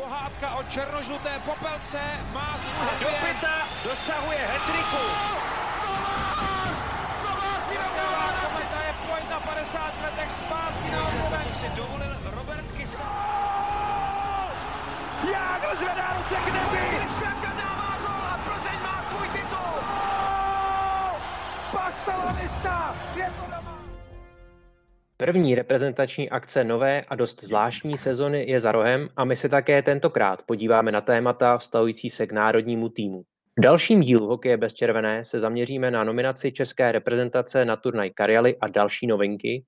Pohádka o černožluté popelce má svůj pěta dosahuje hetriku. Kometa je pojď na 50 letech zpátky na Co si dovolil Robert Kysa. Jágl zvedá ruce k nebi. Kristianka dává gol a Plzeň má svůj titul. Pastalanista je to. První reprezentační akce nové a dost zvláštní sezony je za rohem a my se také tentokrát podíváme na témata vztahující se k národnímu týmu. V dalším dílu Hokeje bez červené se zaměříme na nominaci české reprezentace na turnaj Karjaly a další novinky.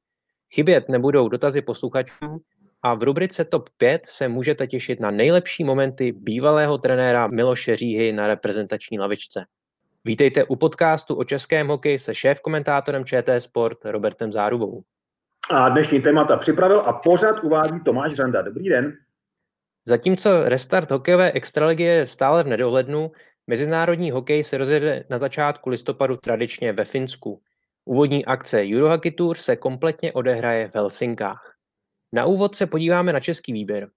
Chybět nebudou dotazy posluchačů a v rubrice TOP 5 se můžete těšit na nejlepší momenty bývalého trenéra Miloše Říhy na reprezentační lavičce. Vítejte u podcastu o českém hokeji se šéf-komentátorem ČT Sport Robertem Zárubou. A dnešní témata připravil a pořád uvádí Tomáš Řanda. Dobrý den. Zatímco restart hokejové extraligy je stále v nedohlednu, mezinárodní hokej se rozjede na začátku listopadu tradičně ve Finsku. Úvodní akce Eurohockey Tour se kompletně odehraje v Helsinkách. Na úvod se podíváme na český výběr.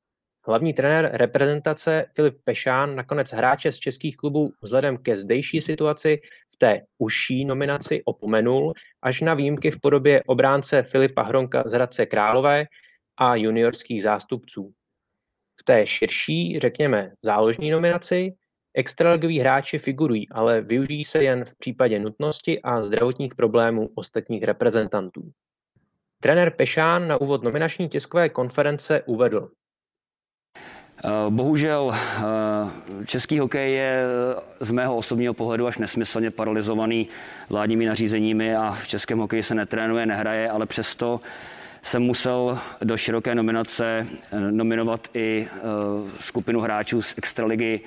Hlavní trenér reprezentace Filip Pešán nakonec hráče z českých klubů vzhledem ke zdejší situaci v té užší nominaci opomenul, až na výjimky v podobě obránce Filipa Hronka z Hradce Králové a juniorských zástupců. V té širší, řekněme, záložní nominaci extraligoví hráči figurují, ale využijí se jen v případě nutnosti a zdravotních problémů ostatních reprezentantů. Trenér Pešán na úvod nominační tiskové konference uvedl. Bohužel český hokej je z mého osobního pohledu až nesmyslně paralizovaný vládními nařízeními a v českém hokeji se netrénuje, nehraje, ale přesto jsem musel do široké nominace nominovat i skupinu hráčů z Extraligy,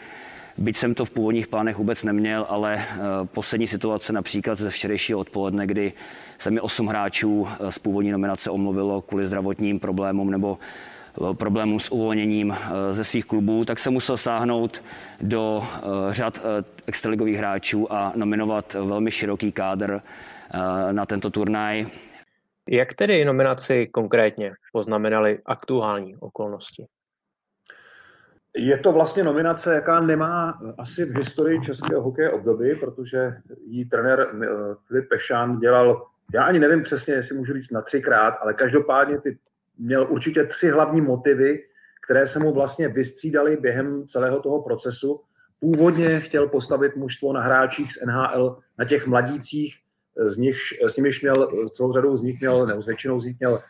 Byť jsem to v původních plánech vůbec neměl, ale poslední situace například ze včerejšího odpoledne, kdy se mi osm hráčů z původní nominace omluvilo kvůli zdravotním problémům nebo problémů s uvolněním ze svých klubů, tak jsem musel sáhnout do řad extraligových hráčů a nominovat velmi široký kádr na tento turnaj. Jak tedy nominaci konkrétně poznamenaly aktuální okolnosti? Je to vlastně nominace, jaká nemá asi v historii českého hokeje obdoby, protože jí trenér Filip Pešán dělal, já ani nevím přesně, jestli můžu říct na třikrát, ale každopádně ty měl určitě tři hlavní motivy, které se mu vlastně vystřídaly během celého toho procesu. Původně chtěl postavit mužstvo na hráčích z NHL, na těch mladících, z nich, s nimiž měl, s celou řadou z nich měl, nebo s většinou z nich měl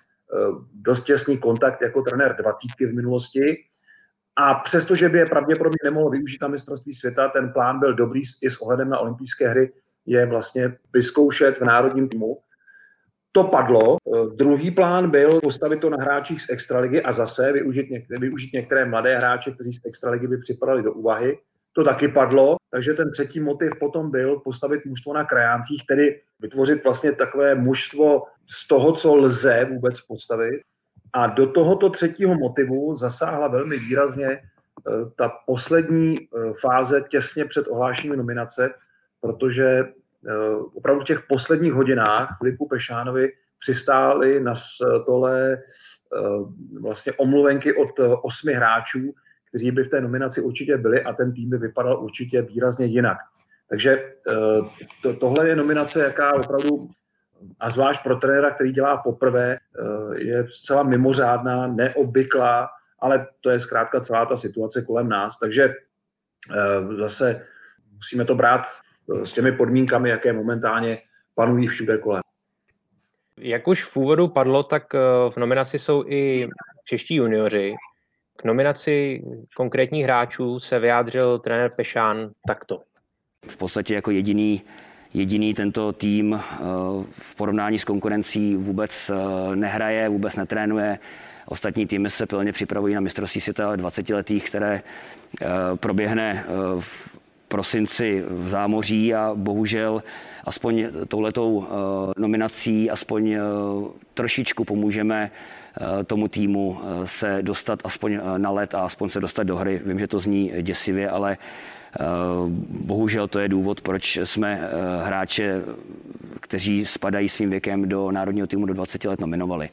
dost těsný kontakt jako trenér dva týdky v minulosti. A přestože by je pravděpodobně nemohl využít na mistrovství světa, ten plán byl dobrý i s ohledem na olympijské hry, je vlastně vyzkoušet v národním týmu. To padlo. Druhý plán byl postavit to na hráčích z extraligy a zase využít, některé, využít některé mladé hráče, kteří z extraligy by připadali do úvahy. To taky padlo, takže ten třetí motiv potom byl postavit mužstvo na krajáncích, tedy vytvořit vlastně takové mužstvo z toho, co lze vůbec postavit. A do tohoto třetího motivu zasáhla velmi výrazně ta poslední fáze těsně před ohlášením nominace, protože opravdu v těch posledních hodinách Filipu Pešánovi přistály na stole vlastně omluvenky od osmi hráčů, kteří by v té nominaci určitě byli a ten tým by vypadal určitě výrazně jinak. Takže to, tohle je nominace, jaká opravdu, a zvlášť pro trenéra, který dělá poprvé, je zcela mimořádná, neobvyklá, ale to je zkrátka celá ta situace kolem nás. Takže zase musíme to brát s těmi podmínkami, jaké momentálně panují všude kolem. Jak už v úvodu padlo, tak v nominaci jsou i čeští junioři. K nominaci konkrétních hráčů se vyjádřil trenér Pešán takto. V podstatě jako jediný, jediný tento tým v porovnání s konkurencí vůbec nehraje, vůbec netrénuje. Ostatní týmy se plně připravují na mistrovství světa 20 letých, které proběhne v prosinci v zámoří a bohužel aspoň touhletou nominací aspoň trošičku pomůžeme tomu týmu se dostat aspoň na let a aspoň se dostat do hry. Vím, že to zní děsivě, ale bohužel to je důvod, proč jsme hráče, kteří spadají svým věkem do národního týmu do 20 let nominovali.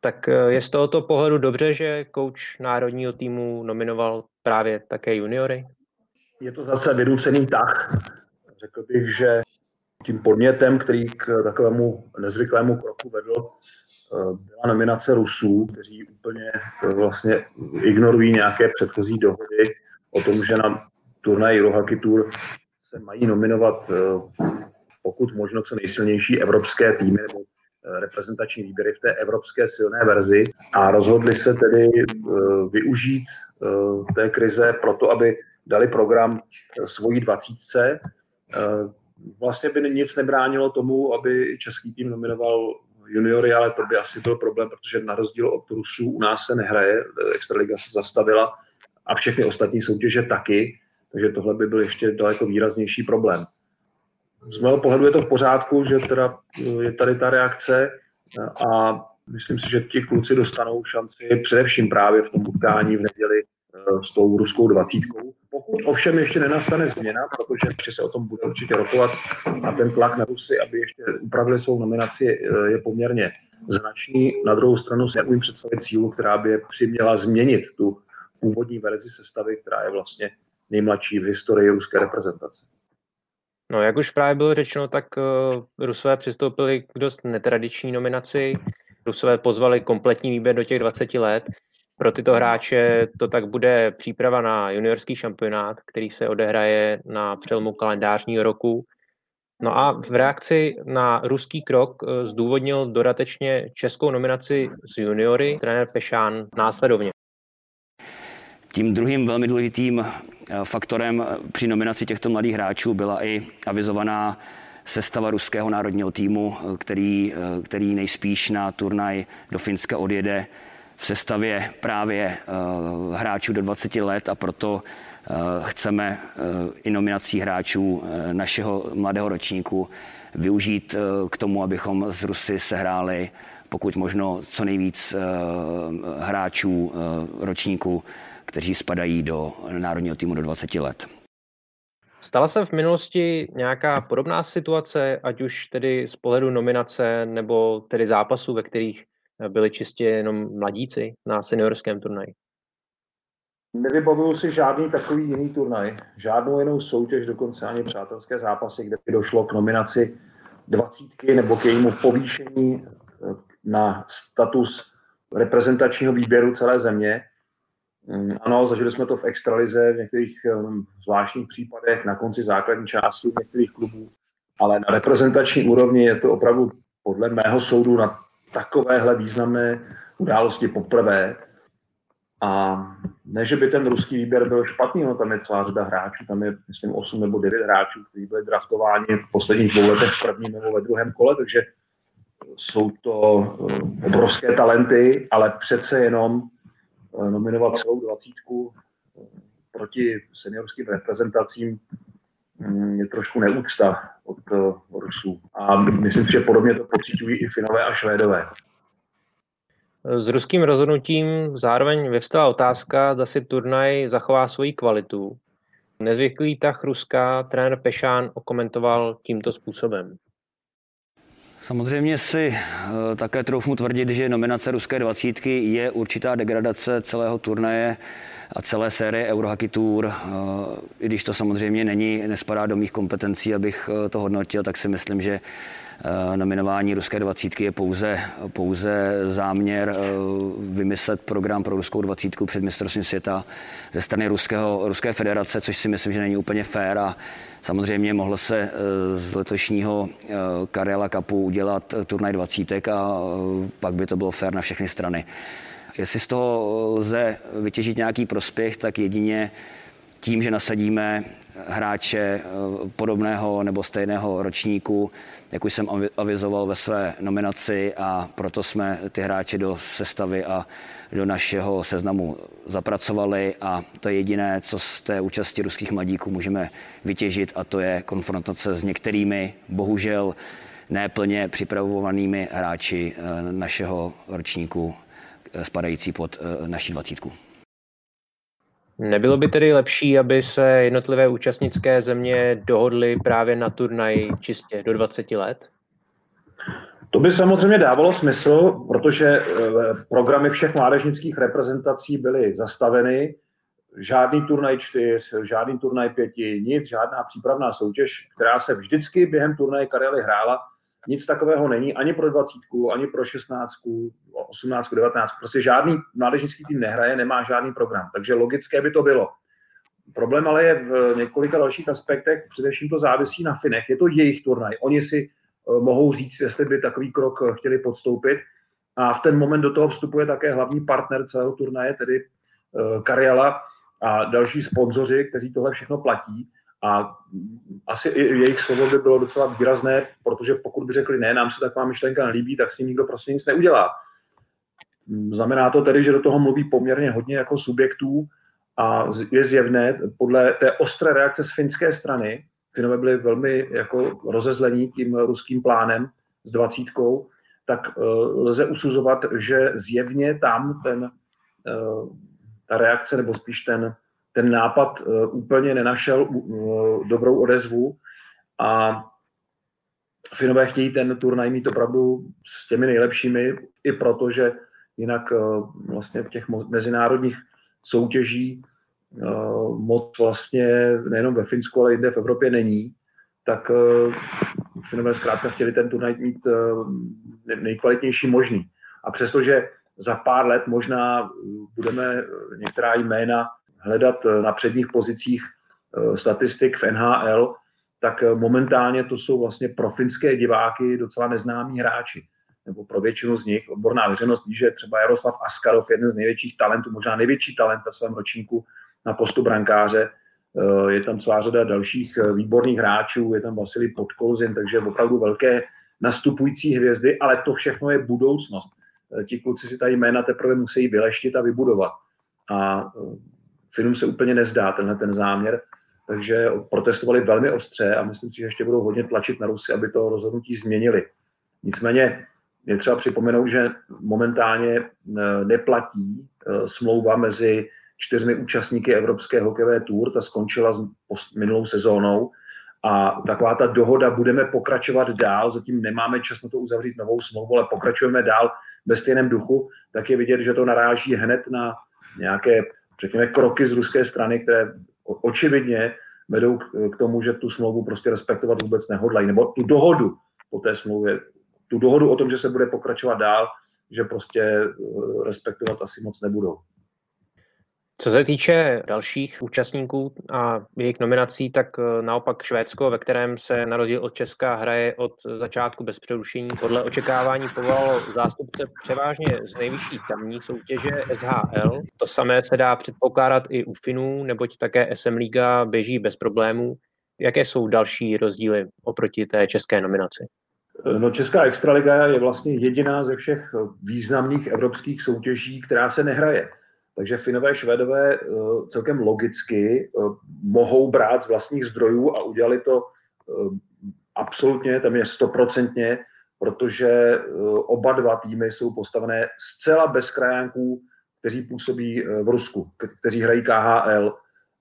Tak eh, je z tohoto pohledu dobře, že kouč národního týmu nominoval právě také juniory? Je to zase vynucený tah. Řekl bych, že tím podnětem, který k takovému nezvyklému kroku vedl, eh, byla nominace Rusů, kteří úplně eh, vlastně ignorují nějaké předchozí dohody o tom, že na turnaj Rohaky Tour se mají nominovat pokud možno co nejsilnější evropské týmy nebo reprezentační výběry v té evropské silné verzi a rozhodli se tedy využít té krize proto, aby dali program svojí dvacítce vlastně by nic nebránilo tomu, aby český tým nominoval juniory, ale to by asi byl problém, protože na rozdíl od Rusů u nás se nehraje, Extraliga se zastavila a všechny ostatní soutěže taky, takže tohle by byl ještě daleko výraznější problém. Z mého pohledu je to v pořádku, že teda je tady ta reakce a myslím si, že ti kluci dostanou šanci především právě v tom utkání v neděli eh, s tou ruskou dvacítkou, pokud ovšem ještě nenastane změna, protože ještě se o tom bude určitě rokovat a ten tlak na Rusy, aby ještě upravili svou nominaci, je poměrně značný. Na druhou stranu si neumím představit sílu, která by přiměla změnit tu původní verzi sestavy, která je vlastně nejmladší v historii ruské reprezentace. No, jak už právě bylo řečeno, tak uh, Rusové přistoupili k dost netradiční nominaci. Rusové pozvali kompletní výběr do těch 20 let pro tyto hráče to tak bude příprava na juniorský šampionát, který se odehraje na přelomu kalendářního roku. No a v reakci na ruský krok eh, zdůvodnil dodatečně českou nominaci z juniory trenér Pešán následovně. Tím druhým velmi důležitým eh, faktorem eh, při nominaci těchto mladých hráčů byla i avizovaná sestava ruského národního týmu, který, který nejspíš na turnaj do Finska odjede v sestavě právě eh, hráčů do 20 let a proto eh, chceme eh, i nominací hráčů našeho mladého ročníku využít k tomu, abychom z Rusy sehráli pokud možno co nejvíc hráčů ročníku, kteří spadají do národního týmu do 20 let. Stala se v minulosti nějaká podobná situace, ať už tedy z pohledu nominace nebo tedy zápasů, ve kterých byli čistě jenom mladíci na seniorském turnaji? Nevybavuju si žádný takový jiný turnaj, žádnou jinou soutěž, dokonce ani přátelské zápasy, kde by došlo k nominaci dvacítky nebo k jejímu povýšení eh, na status reprezentačního výběru celé země. Mm, ano, zažili jsme to v extralize, v některých eh, zvláštních případech, na konci základní části některých klubů, ale na reprezentační úrovni je to opravdu podle mého soudu na takovéhle významné události poprvé. A ne, že by ten ruský výběr byl špatný, no tam je celá řada hráčů, tam je, myslím, 8 nebo 9 hráčů, kteří byli draftováni v posledních dvou letech v prvním nebo ve druhém kole, takže jsou to eh, obrovské talenty, ale přece jenom eh, nominovat celou dvacítku eh, proti seniorským reprezentacím je trošku neúcta od Rusů. A myslím si, že podobně to pocitují i Finové a Švédové. S ruským rozhodnutím zároveň vyvstala otázka, zda si turnaj zachová svoji kvalitu. Nezvyklý tah Ruska trenér Pešán okomentoval tímto způsobem. Samozřejmě si eh, také troufnu tvrdit, že nominace ruské dvacítky je určitá degradace celého turnaje a celé série Eurohockey Tour. Eh, I když to samozřejmě není, nespadá do mých kompetencí, abych eh, to hodnotil, tak si myslím, že nominování ruské dvacítky je pouze, pouze záměr vymyslet program pro ruskou dvacítku před mistrovstvím světa ze strany Ruského, Ruské federace, což si myslím, že není úplně fér a Samozřejmě mohl se eh, z letošního eh, Karela Cupu udělat eh, turnaj dvacítek a pak by to bylo fér na všechny strany. Jestli z toho lze vytěžit nějaký prospěch, tak jedině tím, že nasadíme hráče podobného nebo stejného ročníku, jak už jsem avizoval ve své nominaci a proto jsme ty hráče do sestavy a do našeho seznamu zapracovali. A to je jediné, co z té účasti ruských mladíků můžeme vytěžit a to je konfrontace s některými, bohužel neplně připravovanými hráči eh, našeho ročníku eh, spadající pod eh, naší dvacítku. Nebylo by tedy lepší, aby se jednotlivé účastnické země dohodly právě na turnaj čistě do 20 let? To by samozřejmě dávalo smysl, protože eh, programy všech mládežnických reprezentací byly zastaveny. Žádný turnaj čtyř, žádný turnaj pěti, nic, žádná přípravná soutěž, která se vždycky během turnaje Karely hrála. Nic takového není ani pro 20, ani pro 16, 18, 19. Prostě žádný mládežnický tým nehraje, nemá žádný program. Takže logické by to bylo. Problém ale je v několika dalších aspektech, především to závisí na Finech. Je to jejich turnaj. Oni si eh, mohou říct, jestli by takový krok eh, chtěli podstoupit. A v ten moment do toho vstupuje také hlavní partner celého turnaje, tedy eh, Karjala a další sponzoři, kteří tohle všechno platí. A asi jejich slovo by bylo docela výrazné, protože pokud by řekli, ne, nám se taková myšlenka nelíbí, tak s tím nikdo prostě nic neudělá. Znamená to tedy, že do toho mluví poměrně hodně jako subjektů, a je zjevné, podle té ostré reakce z finské strany, Finové byli velmi jako rozezlení tím ruským plánem s dvacítkou, tak uh, lze usuzovat, že zjevně tam ten, uh, ta reakce, nebo spíš ten, ten nápad uh, úplně nenašel uh, dobrou odezvu a Finové chtějí ten turnaj mít opravdu s těmi nejlepšími, i protože jinak uh, vlastně v těch mezinárodních soutěží eh, moc vlastně nejenom ve Finsku, ale jinde v Evropě není, tak eh, Finové zkrátka chtěli ten turnaj mít eh, nejkvalitnější možný. A přestože za pár let možná budeme některá jména hledat na předních pozicích statistik v NHL, tak momentálně to jsou vlastně pro finské diváky docela neznámí hráči nebo pro většinu z nich odborná veřejnost ví, že třeba Jaroslav Askarov, jeden z největších talentů, možná největší talent na svém ročníku na postu brankáře. Eh, je tam celá řada dalších eh, výborných hráčů, je tam Vasily Podkolzin, takže opravdu velké nastupující hvězdy, ale to všechno je budoucnost. Eh, ti kluci si tady jména teprve musí vyleštit a vybudovat. A Finům se úplně nezdá tenhle ten záměr, takže protestovali velmi ostře a myslím si, že ještě budou hodně tlačit na Rusy, aby to rozhodnutí změnili. Nicméně je třeba připomenout, že momentálně e, neplatí e, smlouva mezi čtyřmi účastníky Evropské hokejové tour, ta skončila s minulou sezónou a taková ta dohoda, budeme pokračovat dál, zatím nemáme čas na to uzavřít novou smlouvu, ale pokračujeme dál ve stejném duchu, tak je vidět, že to naráží hned na nějaké, řekněme, kroky z ruské strany, které očividně vedou k tomu, že tu smlouvu prostě respektovat vůbec nehodlají, nebo tu dohodu po té smlouvě tu dohodu o tom, že se bude pokračovat dál, že prostě eh, respektovat asi moc nebudou. Co se týče dalších účastníků a jejich nominací, tak eh, naopak Švédsko, ve kterém se na rozdíl od Česka hraje od začátku bez přerušení, podle očekávání povolalo zástupce převážně z nejvyšší tamní soutěže SHL. To samé se dá předpokládat i u Finů, neboť také SM Liga běží bez problémů. Jaké jsou další rozdíly oproti té české nominaci? No, Česká extraliga je vlastně jediná ze všech významných evropských soutěží, která se nehraje. Takže Finové, Švédové eh, celkem logicky eh, mohou brát z vlastních zdrojů a udělali to eh, absolutně, tam je stoprocentně, protože oba dva týmy jsou postavené zcela bez krajánků, kteří působí v Rusku, kteří hrají KHL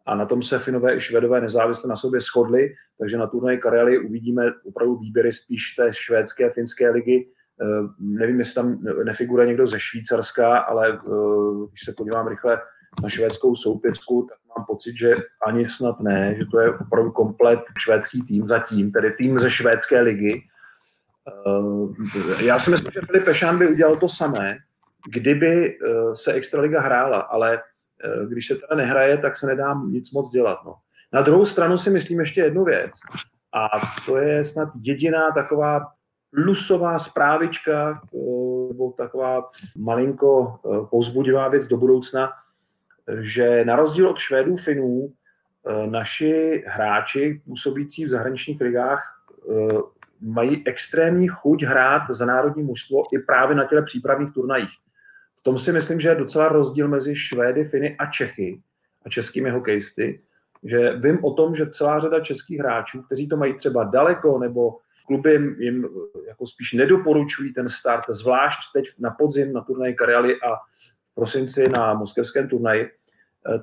a na tom se Finové i Švedové nezávisle na sobě shodli, takže na turnaji Karely uvidíme opravdu výběry spíš té švédské, finské ligy. Eh, nevím, jestli tam nefiguruje někdo ze Švýcarska, ale eh, když se podívám rychle na švédskou soupisku, tak mám pocit, že ani snad ne, že to je opravdu komplet švédský tým zatím, tedy tým ze švédské ligy. Eh, já si myslím, že Filip Pešán by udělal to samé, kdyby se Extraliga hrála, ale když se teda nehraje, tak se nedá nic moc dělat. No. Na druhou stranu si myslím ještě jednu věc. A to je snad jediná taková plusová zprávička, eh, nebo taková malinko eh, pozbudivá věc do budoucna, že na rozdíl od Švédů, Finů, naši hráči působící v zahraničních ligách mají extrémní chuť hrát za národní mužstvo i právě na těle přípravných turnajích. V tom si myslím, že je docela rozdíl mezi Švédy, Finy a Čechy a českými hokejisty, že vím o tom, že celá řada českých hráčů, kteří to mají třeba daleko nebo kluby jim, jim jako spíš nedoporučují ten start, zvlášť teď na podzim na turnaji Karely a v prosinci na moskevském turnaji,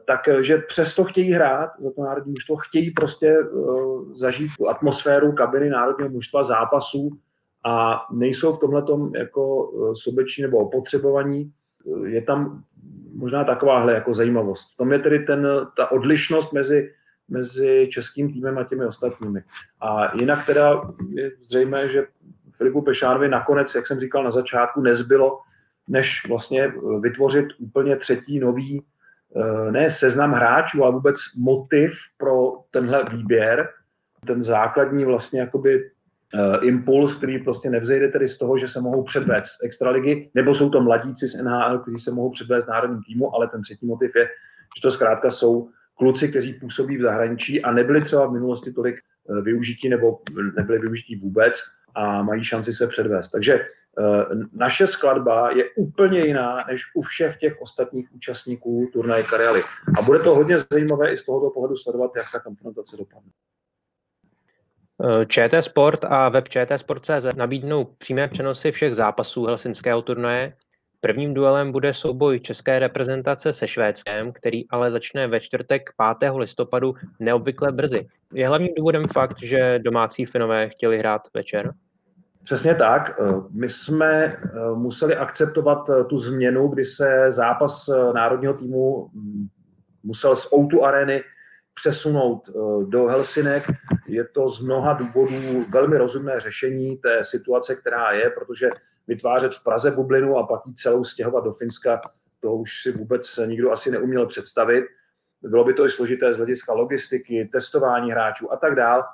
takže přesto chtějí hrát za to národní mužstvo, chtějí prostě uh, zažít tu atmosféru kabiny národního mužstva, zápasů a nejsou v tomhle jako sobeční nebo opotřebovaní. Je tam možná takováhle jako zajímavost. V tom je tedy ten, ta odlišnost mezi, mezi českým týmem a těmi ostatními. A jinak teda je zřejmé, že Filipu Pešánovi nakonec, jak jsem říkal na začátku, nezbylo, než vlastně vytvořit úplně třetí nový, eh, ne seznam hráčů, ale vůbec motiv pro tenhle výběr, ten základní vlastně jakoby uh, impuls, který prostě nevzejde tedy z toho, že se mohou předvést z extraligy, nebo jsou to mladíci z NHL, kteří se mohou předvést národním týmu, ale ten třetí motiv je, že to zkrátka jsou kluci, kteří působí v zahraničí a nebyli třeba v minulosti tolik uh, využití nebo nebyli využití vůbec a mají šanci se předvést. Takže uh, naše skladba je úplně jiná než u všech těch ostatních účastníků turnaje Karialy. A bude to hodně zajímavé i z tohoto pohledu sledovat, jak ta konfrontace dopadne. ČT Sport a web čtsport.cz nabídnou přímé přenosy všech zápasů helsinského turnaje. Prvním duelem bude souboj české reprezentace se Švédskem, který ale začne ve čtvrtek 5. listopadu neobvykle brzy. Je hlavním důvodem fakt, že domácí Finové chtěli hrát večer? Přesně tak. My jsme eh, museli akceptovat eh, tu změnu, kdy se zápas eh, národního týmu mm, musel z Outu areny přesunout do Helsinek je to z mnoha důvodů velmi rozumné řešení té situace, která je, protože vytvářet v Praze bublinu a pak ji celou stěhovat do Finska, to už si vůbec nikdo asi neuměl představit. Bylo by to i složité z hlediska logistiky, testování hráčů a tak dál,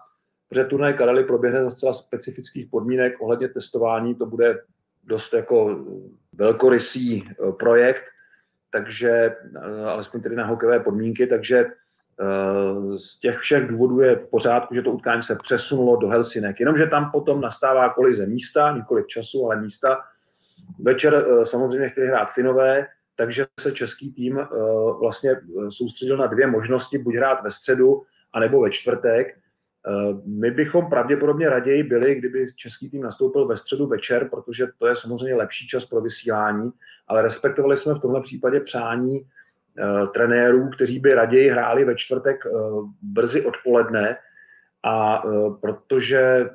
protože turnaj Karely proběhne za zcela specifických podmínek ohledně testování, to bude dost jako velkorysý eh, projekt, takže eh, alespoň tedy na hokejové podmínky, takže z těch všech důvodů je v pořádku, že to utkání se přesunulo do Helsinek. Jenomže tam potom nastává kolize místa, nikoli času, ale místa. Večer eh, samozřejmě chtěli hrát Finové, takže se český tým eh, vlastně soustředil na dvě možnosti, buď hrát ve středu, anebo ve čtvrtek. My bychom pravděpodobně raději byli, kdyby český tým nastoupil ve středu večer, protože to je samozřejmě lepší čas pro vysílání, ale respektovali jsme v tomhle případě přání Eh, trenérů, kteří by raději hráli ve čtvrtek eh, brzy odpoledne a eh, protože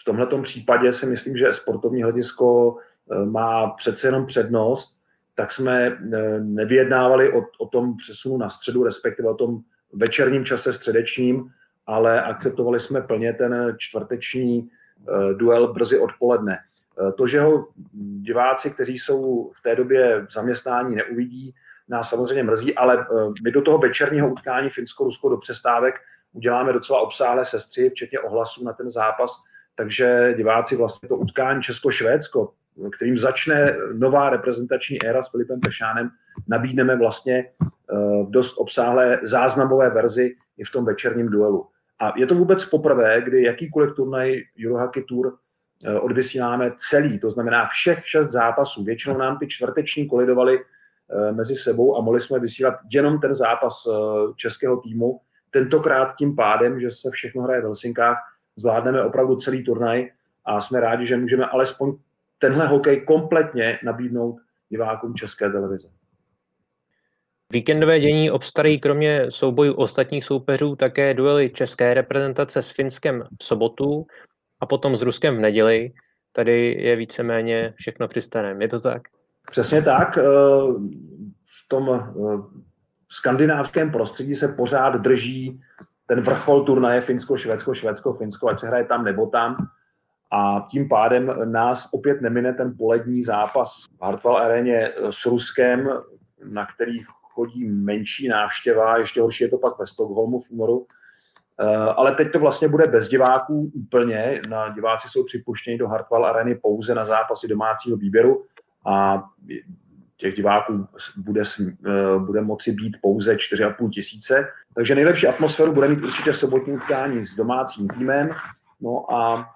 v tomto případě si myslím, že sportovní hledisko má přece jenom přednost, tak jsme nevyjednávali o, o tom přesunu na středu, respektive o tom večerním čase středečním, ale akceptovali jsme plně ten čtvrteční duel brzy odpoledne. To, že ho diváci, kteří jsou v té době v zaměstnání, neuvidí, nás samozřejmě mrzí, ale eh, my do toho večerního utkání Finsko-Rusko do přestávek uděláme docela obsáhlé sestři, včetně ohlasů na ten zápas, takže diváci vlastně to utkání Česko-Švédsko, kterým začne nová reprezentační éra s Filipem Pešánem, nabídneme vlastně eh, v dost obsáhlé záznamové verzi i v tom večerním duelu. A je to vůbec poprvé, kdy jakýkoliv turnaj Eurohockey Tour eh, odvysíláme celý, to znamená všech šest zápasů. Většinou nám ty čtvrteční kolidovaly Eh, mezi sebou a mohli jsme vysílat jenom ten zápas eh, českého týmu. Tentokrát tím pádem, že se všechno hraje v Helsinkách, zvládneme opravdu celý turnaj a jsme rádi, že můžeme alespoň tenhle hokej kompletně nabídnout divákům České televize. Víkendové dění obstarají kromě soubojů ostatních soupeřů také duely české reprezentace s Finskem v sobotu a potom s Ruskem v neděli. Tady je víceméně všechno přistanem. Je to tak? Přesně tak. Eh, v tom eh, skandinávském prostředí se pořád drží ten vrchol turnaje Finsko, Švédsko, Švédsko, Finsko, ať se hraje tam nebo tam. A tím pádem nás opět nemine ten polední zápas v Hartwall aréně s Ruskem, na který chodí menší návštěva, ještě horší je to pak ve Stockholmu v únoru. Eh, ale teď to vlastně bude bez diváků úplně. Na diváci jsou připuštěni do Hartwall areny pouze na zápasy domácího výběru a těch diváků bude, eh, bude moci být pouze 4,5 tisíce. Takže nejlepší atmosféru bude mít určitě sobotní utkání s domácím týmem. No a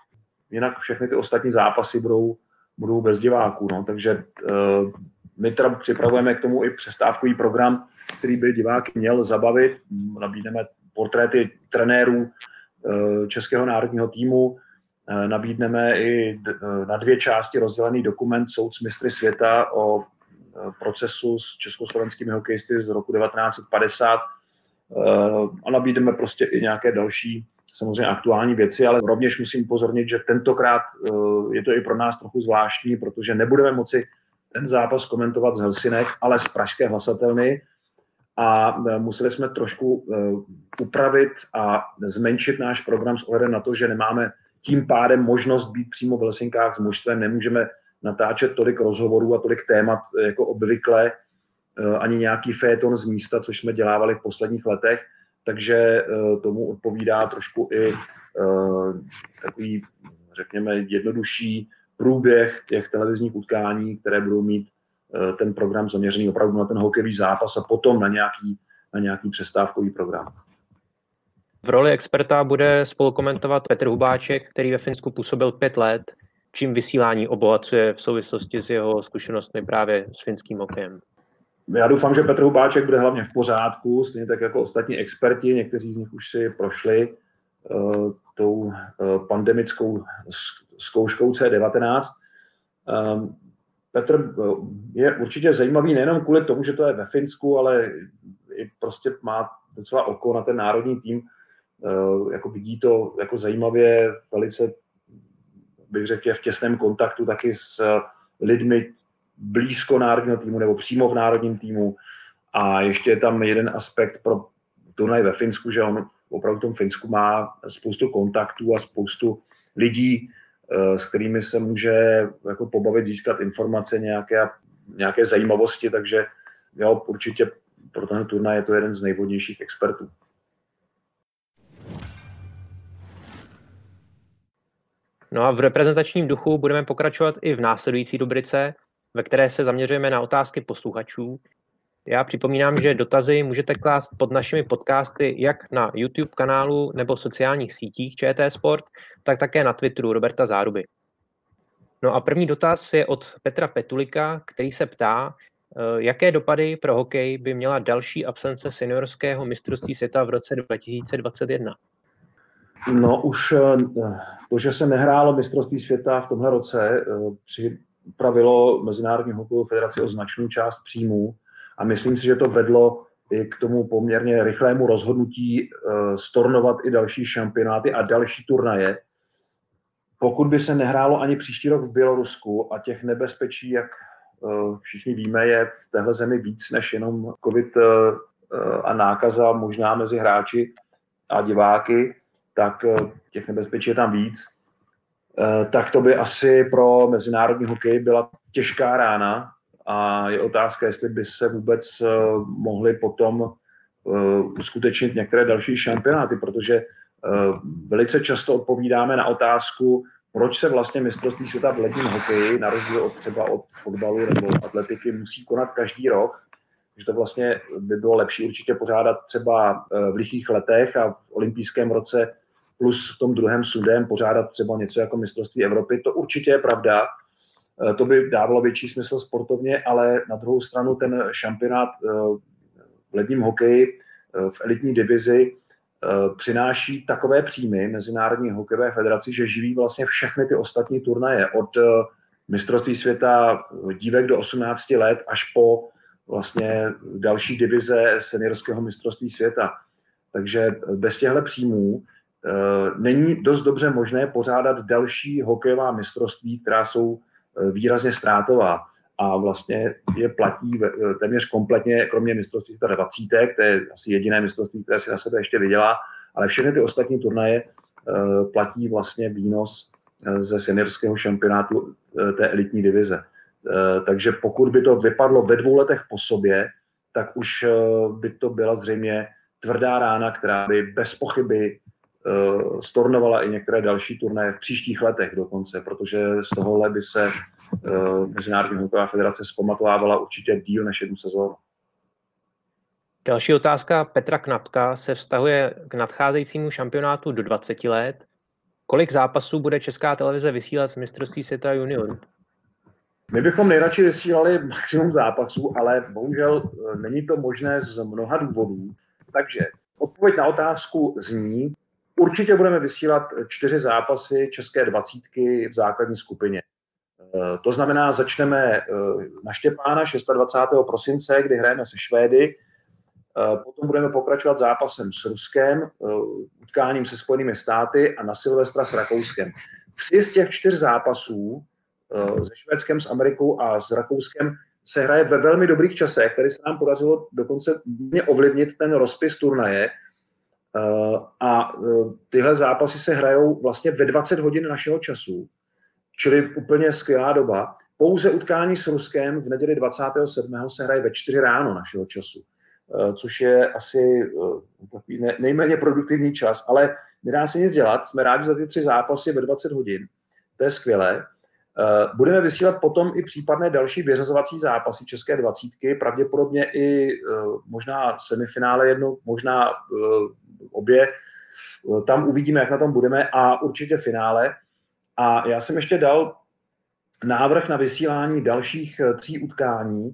jinak všechny ty ostatní zápasy budou, budou bez diváků. No. Takže uh, my teda připravujeme k tomu i přestávkový program, který by diváky měl zabavit. Nabídneme portréty trenérů uh, Českého národního týmu, nabídneme i eh, na dvě části rozdělený dokument Soud mistry světa o eh, procesu s československými hokejisty z roku 1950 a nabídneme prostě i nějaké další samozřejmě aktuální věci, ale rovněž musím upozornit, že tentokrát je to i pro nás trochu zvláštní, protože nebudeme moci ten zápas komentovat z Helsinek, ale z Pražské hlasatelny. A museli jsme trošku upravit a zmenšit náš program s ohledem na to, že nemáme tím pádem možnost být přímo v Helsinkách s mužstvem, nemůžeme natáčet tolik rozhovorů a tolik témat jako obvykle, eh, ani nějaký féton z místa, což jsme dělávali v posledních letech, takže eh, tomu odpovídá trošku i eh, takový, řekněme, jednodušší průběh těch televizních utkání, které budou mít ten program zaměřený opravdu na ten hokejový zápas a potom na nějaký, na nějaký přestávkový program. V roli experta bude spolukomentovat Petr Hubáček, který ve Finsku působil pět let, čím vysílání obohacuje v souvislosti s jeho zkušenostmi právě s finským hokejem. Já doufám, že Petr Hubáček bude hlavně v pořádku, stejně tak jako ostatní experti, někteří z nich už si prošli uh, tou uh, pandemickou zkouškou C19. Um, ehm, Petr eh, je určitě zajímavý nejenom kvůli tomu, že to je ve Finsku, ale i prostě má docela oko na ten národní tým. Uh, jako vidí to jako zajímavě, velice bych řekl, je v těsném kontaktu taky s lidmi blízko národního týmu nebo přímo v národním týmu. A ještě je tam jeden aspekt pro turnaj ve Finsku, že on opravdu v tom Finsku má spoustu kontaktů a spoustu lidí, eh, s kterými se může jako pobavit, získat informace, nějaké, nějaké zajímavosti, takže jo, určitě pro ten turnaj je to jeden z nejvhodnějších expertů. No a v reprezentačním duchu budeme pokračovat i v následující rubrice, ve které se zaměřujeme na otázky posluchačů. Já připomínám, že dotazy můžete klást pod našimi podcasty jak na YouTube kanálu nebo sociálních sítích ČT Sport, tak také na Twitteru Roberta Záruby. No a první dotaz je od Petra Petulika, který se ptá, eh, jaké dopady pro hokej by měla další absence seniorského mistrovství světa v roce 2021. No už eh, to, že se nehrálo mistrovství světa v tomhle roce, eh, připravilo Mezinárodní hokejovou federaci o značnou část příjmů a myslím si, že to vedlo i k tomu poměrně rychlému rozhodnutí eh, stornovat i další šampionáty a další turnaje. Pokud by se nehrálo ani příští rok v Bělorusku a těch nebezpečí, jak všichni víme, je v téhle zemi víc než jenom covid a nákaza možná mezi hráči a diváky, tak eh, těch nebezpečí je tam víc, eh, tak to by asi pro mezinárodní hokej byla těžká rána a je otázka, jestli by se vůbec eh, mohly potom uskutečnit některé další šampionáty, protože velice často odpovídáme na otázku, proč se vlastně mistrovství světa v ledním hokeji, na rozdíl od třeba od fotbalu nebo atletiky, musí konat každý rok, že to vlastně by bylo lepší určitě pořádat třeba v lichých letech a v olympijském roce plus v tom druhém sudem pořádat třeba něco jako mistrovství Evropy. To určitě je pravda, eh, to by dávalo větší smysl sportovně, ale na druhou stranu ten šampionát eh, v ledním hokeji eh, v elitní divizi přináší takové příjmy Mezinárodní hokejové federaci, že živí vlastně všechny ty ostatní turnaje od mistrovství světa dívek do 18 let až po vlastně další divize seniorského mistrovství světa. Takže bez těchto příjmů není dost dobře možné pořádat další hokejová mistrovství, která jsou eh, výrazně ztrátová a vlastně je platí eh, téměř kompletně, kromě mistrovství 20, to je asi jediné mistrovství, které si na sebe ještě vydělá, ale všechny ty ostatní turnaje platí vlastně výnos ze seniorského šampionátu té elitní divize. Takže pokud by to vypadlo ve dvou letech po sobě, tak už by to byla zřejmě tvrdá rána, která by bez pochyby stornovala i některé další turnaje v příštích letech dokonce, protože z tohohle by se uh, Mezinárodní hokejová federace zpamatovávala určitě díl než jednu sezónu. Další otázka Petra Knapka se vztahuje k nadcházejícímu šampionátu do 20 let. Kolik zápasů bude Česká televize vysílat z mistrovství světa juniorů? My bychom nejradši vysílali maximum zápasů, ale bohužel eh, není to možné z mnoha důvodů. Takže odpověď na otázku zní, Určitě budeme vysílat čtyři zápasy české dvacítky v základní skupině. Eh, to znamená, začneme eh, na Štěpána 26. prosince, kdy hrajeme se Švédy. Potom budeme pokračovat zápasem s Ruskem, utkáním se Spojenými státy a na Silvestra s Rakouskem. Tři z těch čtyř zápasů se Švédskem, s Amerikou a s Rakouskem se hraje ve velmi dobrých časech, který se nám podařilo dokonce ovlivnit ten rozpis turnaje. A tyhle zápasy se hrajou vlastně ve 20 hodin našeho času, čili úplně skvělá doba. Pouze utkání s Ruskem v neděli 27. se hraje ve 4 ráno našeho času, eh, což je asi eh, takový nejméně produktivní čas, ale nedá se nic dělat. Jsme rádi za ty tři zápasy ve 20 hodin. To je skvělé. Budeme vysílat potom i případné další vyřazovací zápasy České dvacítky, pravděpodobně i možná semifinále jedno, možná obě. Tam uvidíme, jak na tom budeme a určitě finále. A já jsem ještě dal návrh na vysílání dalších eh, tří utkání,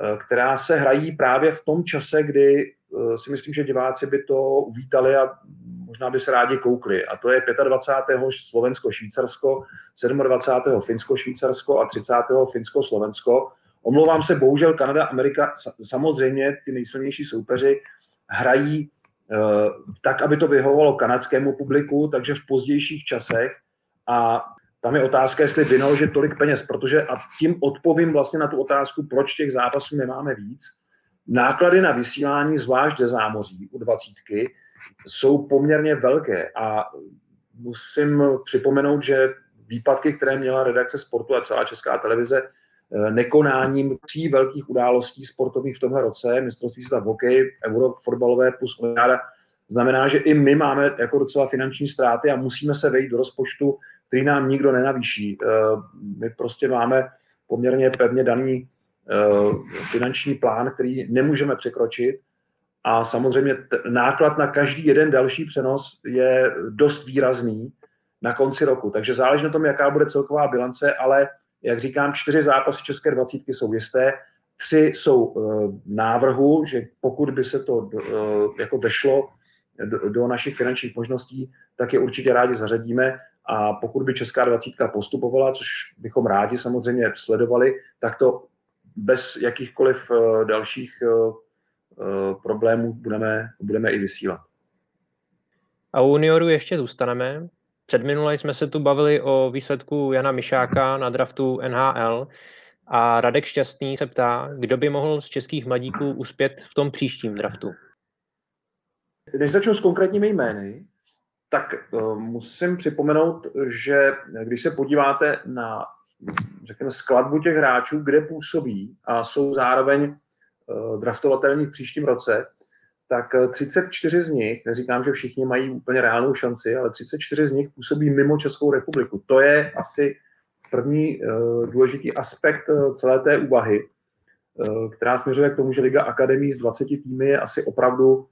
eh, která se hrají právě v tom čase, kdy eh, si myslím, že diváci by to uvítali a možná by se rádi koukli. A to je 25. Slovensko-Švýcarsko, 27. Finsko-Švýcarsko a 30. Finsko-Slovensko. Omlouvám se, bohužel Kanada, Amerika, samozřejmě ty nejsilnější soupeři hrají tak, aby to vyhovovalo kanadskému publiku, takže v pozdějších časech a tam je otázka, jestli vynaložit tolik peněz, protože a tím odpovím vlastně na tu otázku, proč těch zápasů nemáme víc. Náklady na vysílání, zvlášť ze zámoří u dvacítky, jsou poměrně velké a musím připomenout, že výpadky, které měla redakce sportu a celá česká televize, eh, nekonáním tří velkých událostí sportovních v tomhle roce, mistrovství světa v hokeji, euro fotbalové plus olympiáda, znamená, že i my máme jako docela finanční ztráty a musíme se vejít do rozpočtu který nám nikdo nenavýší. Eh, my prostě máme poměrně pevně daný eh, finanční plán, který nemůžeme překročit a samozřejmě náklad na každý jeden další přenos je dost výrazný na konci roku. Takže záleží na tom, jaká bude celková bilance, ale jak říkám, čtyři zápasy České dvacítky jsou jisté, tři jsou eh, návrhu, že pokud by se to jako vešlo do, do našich finančních možností, tak je určitě rádi zařadíme. A pokud by Česká dvacítka postupovala, což bychom rádi samozřejmě sledovali, tak to bez jakýchkoliv eh, dalších eh, eh, problémů budeme, budeme i vysílat. A u junioru ještě zůstaneme. Před minulé jsme se tu bavili o výsledku Jana Mišáka na draftu NHL a Radek Šťastný se ptá, kdo by mohl z českých mladíků uspět v tom příštím draftu. Než začnu s konkrétními jmény, tak uh, musím připomenout, že když se podíváte na řekněme, skladbu těch hráčů, kde působí a jsou zároveň uh, draftovatelní v příštím roce, tak 34 z nich, neříkám, že všichni mají úplně reálnou šanci, ale 34 z nich působí mimo Českou republiku. To je asi první uh, důležitý aspekt uh, celé té úvahy, uh, která směřuje k tomu, že Liga Akademí z 20 týmy je asi opravdu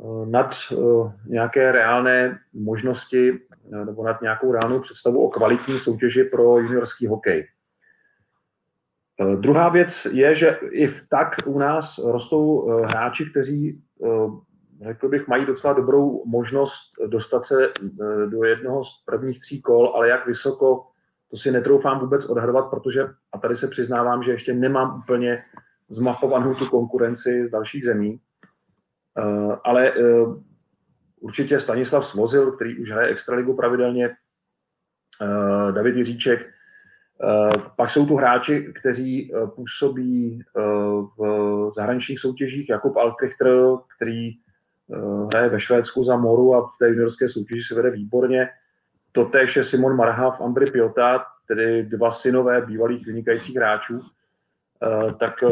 Eh, nad eh, nějaké reálné možnosti eh, nebo nad nějakou reálnou představu o kvalitní soutěži pro juniorský hokej. Druhá věc je, že i v tak u nás rostou hráči, kteří, řekl bych, mají docela dobrou možnost dostat se do jednoho z prvních tří kol, ale jak vysoko, to si netroufám vůbec odhadovat, protože, a tady se přiznávám, že ještě nemám úplně zmapovanou tu konkurenci z dalších zemí, Eh, ale eh, určitě Stanislav Smozil, který už hraje extraligu pravidelně, eh, David Jiříček, pak jsou tu hráči, kteří působí v zahraničních soutěžích, Jakub Altrichter, který hraje ve Švédsku za Moru a v té juniorské soutěži se vede výborně. Totéž je Simon Marhav, Ambry Piota, tedy dva synové bývalých vynikajících hráčů. Eh, tak eh,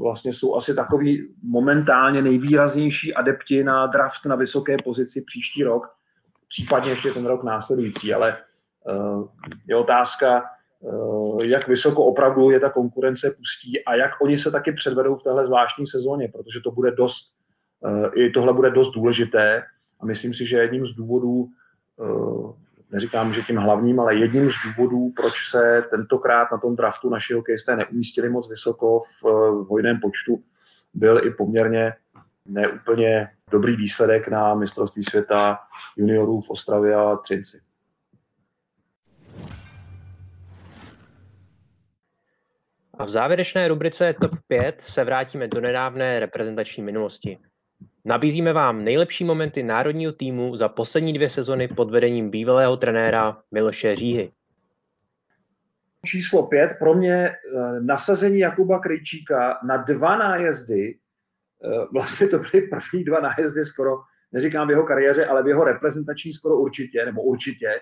vlastně jsou asi takový momentálně nejvýraznější adepti na draft na vysoké pozici příští rok, případně ještě ten rok následující, ale eh, je otázka, jak vysoko opravdu je ta konkurence pustí a jak oni se taky předvedou v téhle zvláštní sezóně, protože to bude dost, i tohle bude dost důležité a myslím si, že jedním z důvodů neříkám, že tím hlavním, ale jedním z důvodů, proč se tentokrát na tom draftu naši hokejisté neumístili moc vysoko v, v hojném počtu, byl i poměrně neúplně dobrý výsledek na mistrovství světa juniorů v Ostravě a Třinci. A v závěrečné rubrice TOP 5 se vrátíme do nedávné reprezentační minulosti. Nabízíme vám nejlepší momenty národního týmu za poslední dvě sezony pod vedením bývalého trenéra Miloše Říhy. Číslo pět, pro mě eh, nasazení Jakuba Krejčíka na dva nájezdy, eh, vlastně to byly první dva nájezdy skoro, neříkám v jeho kariéře, ale v jeho reprezentační skoro určitě, nebo určitě.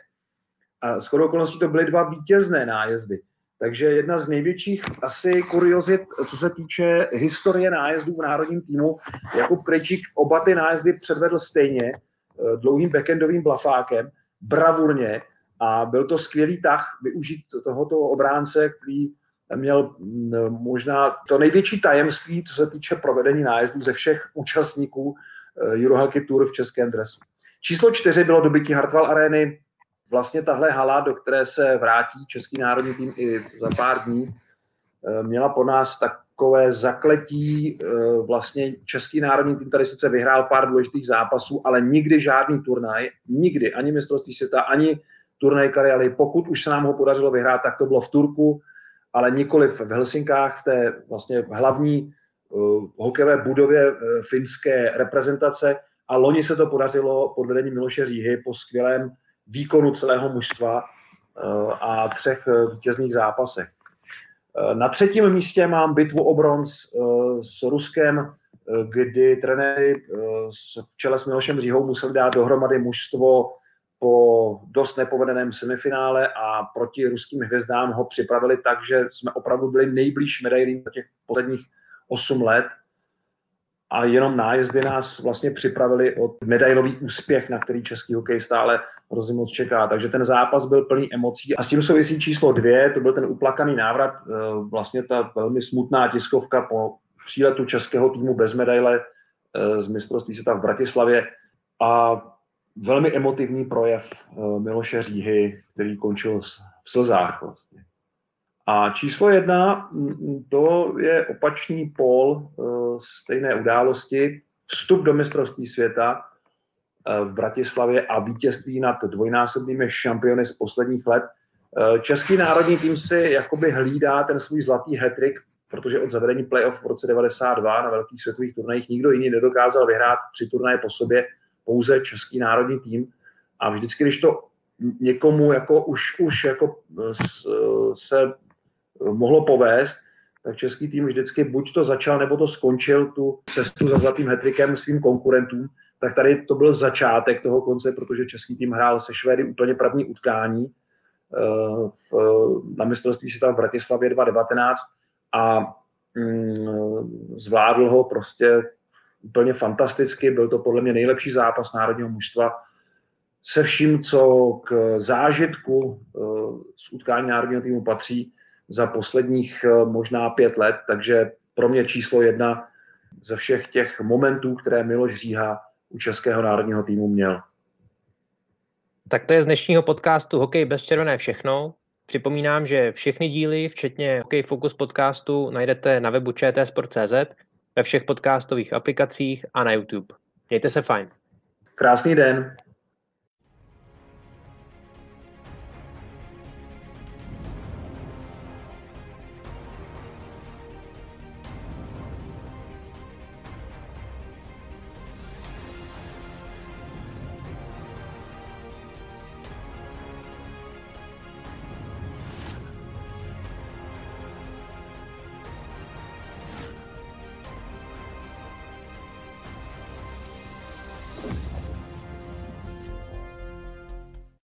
A skoro okolností to byly dva vítězné nájezdy. Takže jedna z největších asi kuriozit, co se týče historie nájezdů v národním týmu. Jakub Krejčík oba ty nájezdy předvedl stejně, eh, dlouhým backendovým blafákem, bravurně a byl to skvělý tah využít tohoto obránce, který měl mm, možná to největší tajemství, co se týče provedení nájezdů ze všech účastníků eh, Eurohockey Tour v českém dresu. Číslo čtyři bylo dobytí Hartwall Areny vlastně tahle hala, do které se vrátí Český národní tým i za pár dní, eh, měla po nás takové zakletí. Eh, vlastně Český národní tým tady sice vyhrál pár důležitých zápasů, ale nikdy žádný turnaj, nikdy, ani mistrovství světa, ani turnaj kariály. Pokud už se nám ho podařilo vyhrát, tak to bylo v Turku, ale nikoli v Helsinkách, v té vlastně hlavní uh, hokejové budově finské reprezentace. A loni se to podařilo pod vedením Miloše Říhy po skvělém výkonu celého mužstva uh, a třech vítězných zápasech. Na třetím místě mám bitvu o bronz s Ruskem, kdy trenéry v čele s Milošem Říhou museli dát dohromady mužstvo po dost nepovedeném semifinále a proti ruským hvězdám ho připravili tak, že jsme opravdu byli nejblíž medailím za těch posledních 8 let a jenom nájezdy nás vlastně připravili od medailový úspěch, na který český hokej stále hrozně moc čeká. Takže ten zápas byl plný emocí. A s tím souvisí číslo dvě, to byl ten uplakaný návrat, eh, vlastně ta velmi smutná tiskovka po příletu českého týmu bez medaile eh, z mistrovství světa v Bratislavě. A velmi emotivní projev eh, Miloše Říhy, který končil v slzách vlastně. A číslo jedna, mm, to je opačný pól eh, stejné události, vstup do mistrovství světa eh, v Bratislavě a vítězství nad dvojnásobnými šampiony z posledních let. Český národní tým si jakoby hlídá ten svůj zlatý hetrik, protože od zavedení playoff v roce 92 na velkých světových turnajích nikdo jiný nedokázal vyhrát tři turnaje po sobě pouze český národní tým a vždycky, když to někomu jako už, už jako se mohlo povést, tak český tým vždycky buď to začal, nebo to skončil tu cestu za zlatým hetrikem svým konkurentům, tak tady to byl začátek toho konce, protože český tým hrál se Švédy úplně první utkání eh, v, na mistrovství světa v Bratislavě 2019 a mm, zvládl ho prostě úplně fantasticky. Byl to podle mě nejlepší zápas národního mužstva se vším, co k zážitku eh, z utkání národního týmu patří za posledních eh, možná pět let, takže pro mě číslo jedna ze všech těch momentů, které Miloš Říha u českého národního týmu měl. Tak to je z dnešního podcastu Hokej bez červené všechno. Připomínám, že všechny díly, včetně Hokej Focus podcastu, najdete na webu čtsport.cz ve všech podcastových aplikacích a na YouTube. Mějte se fajn. Krásný den.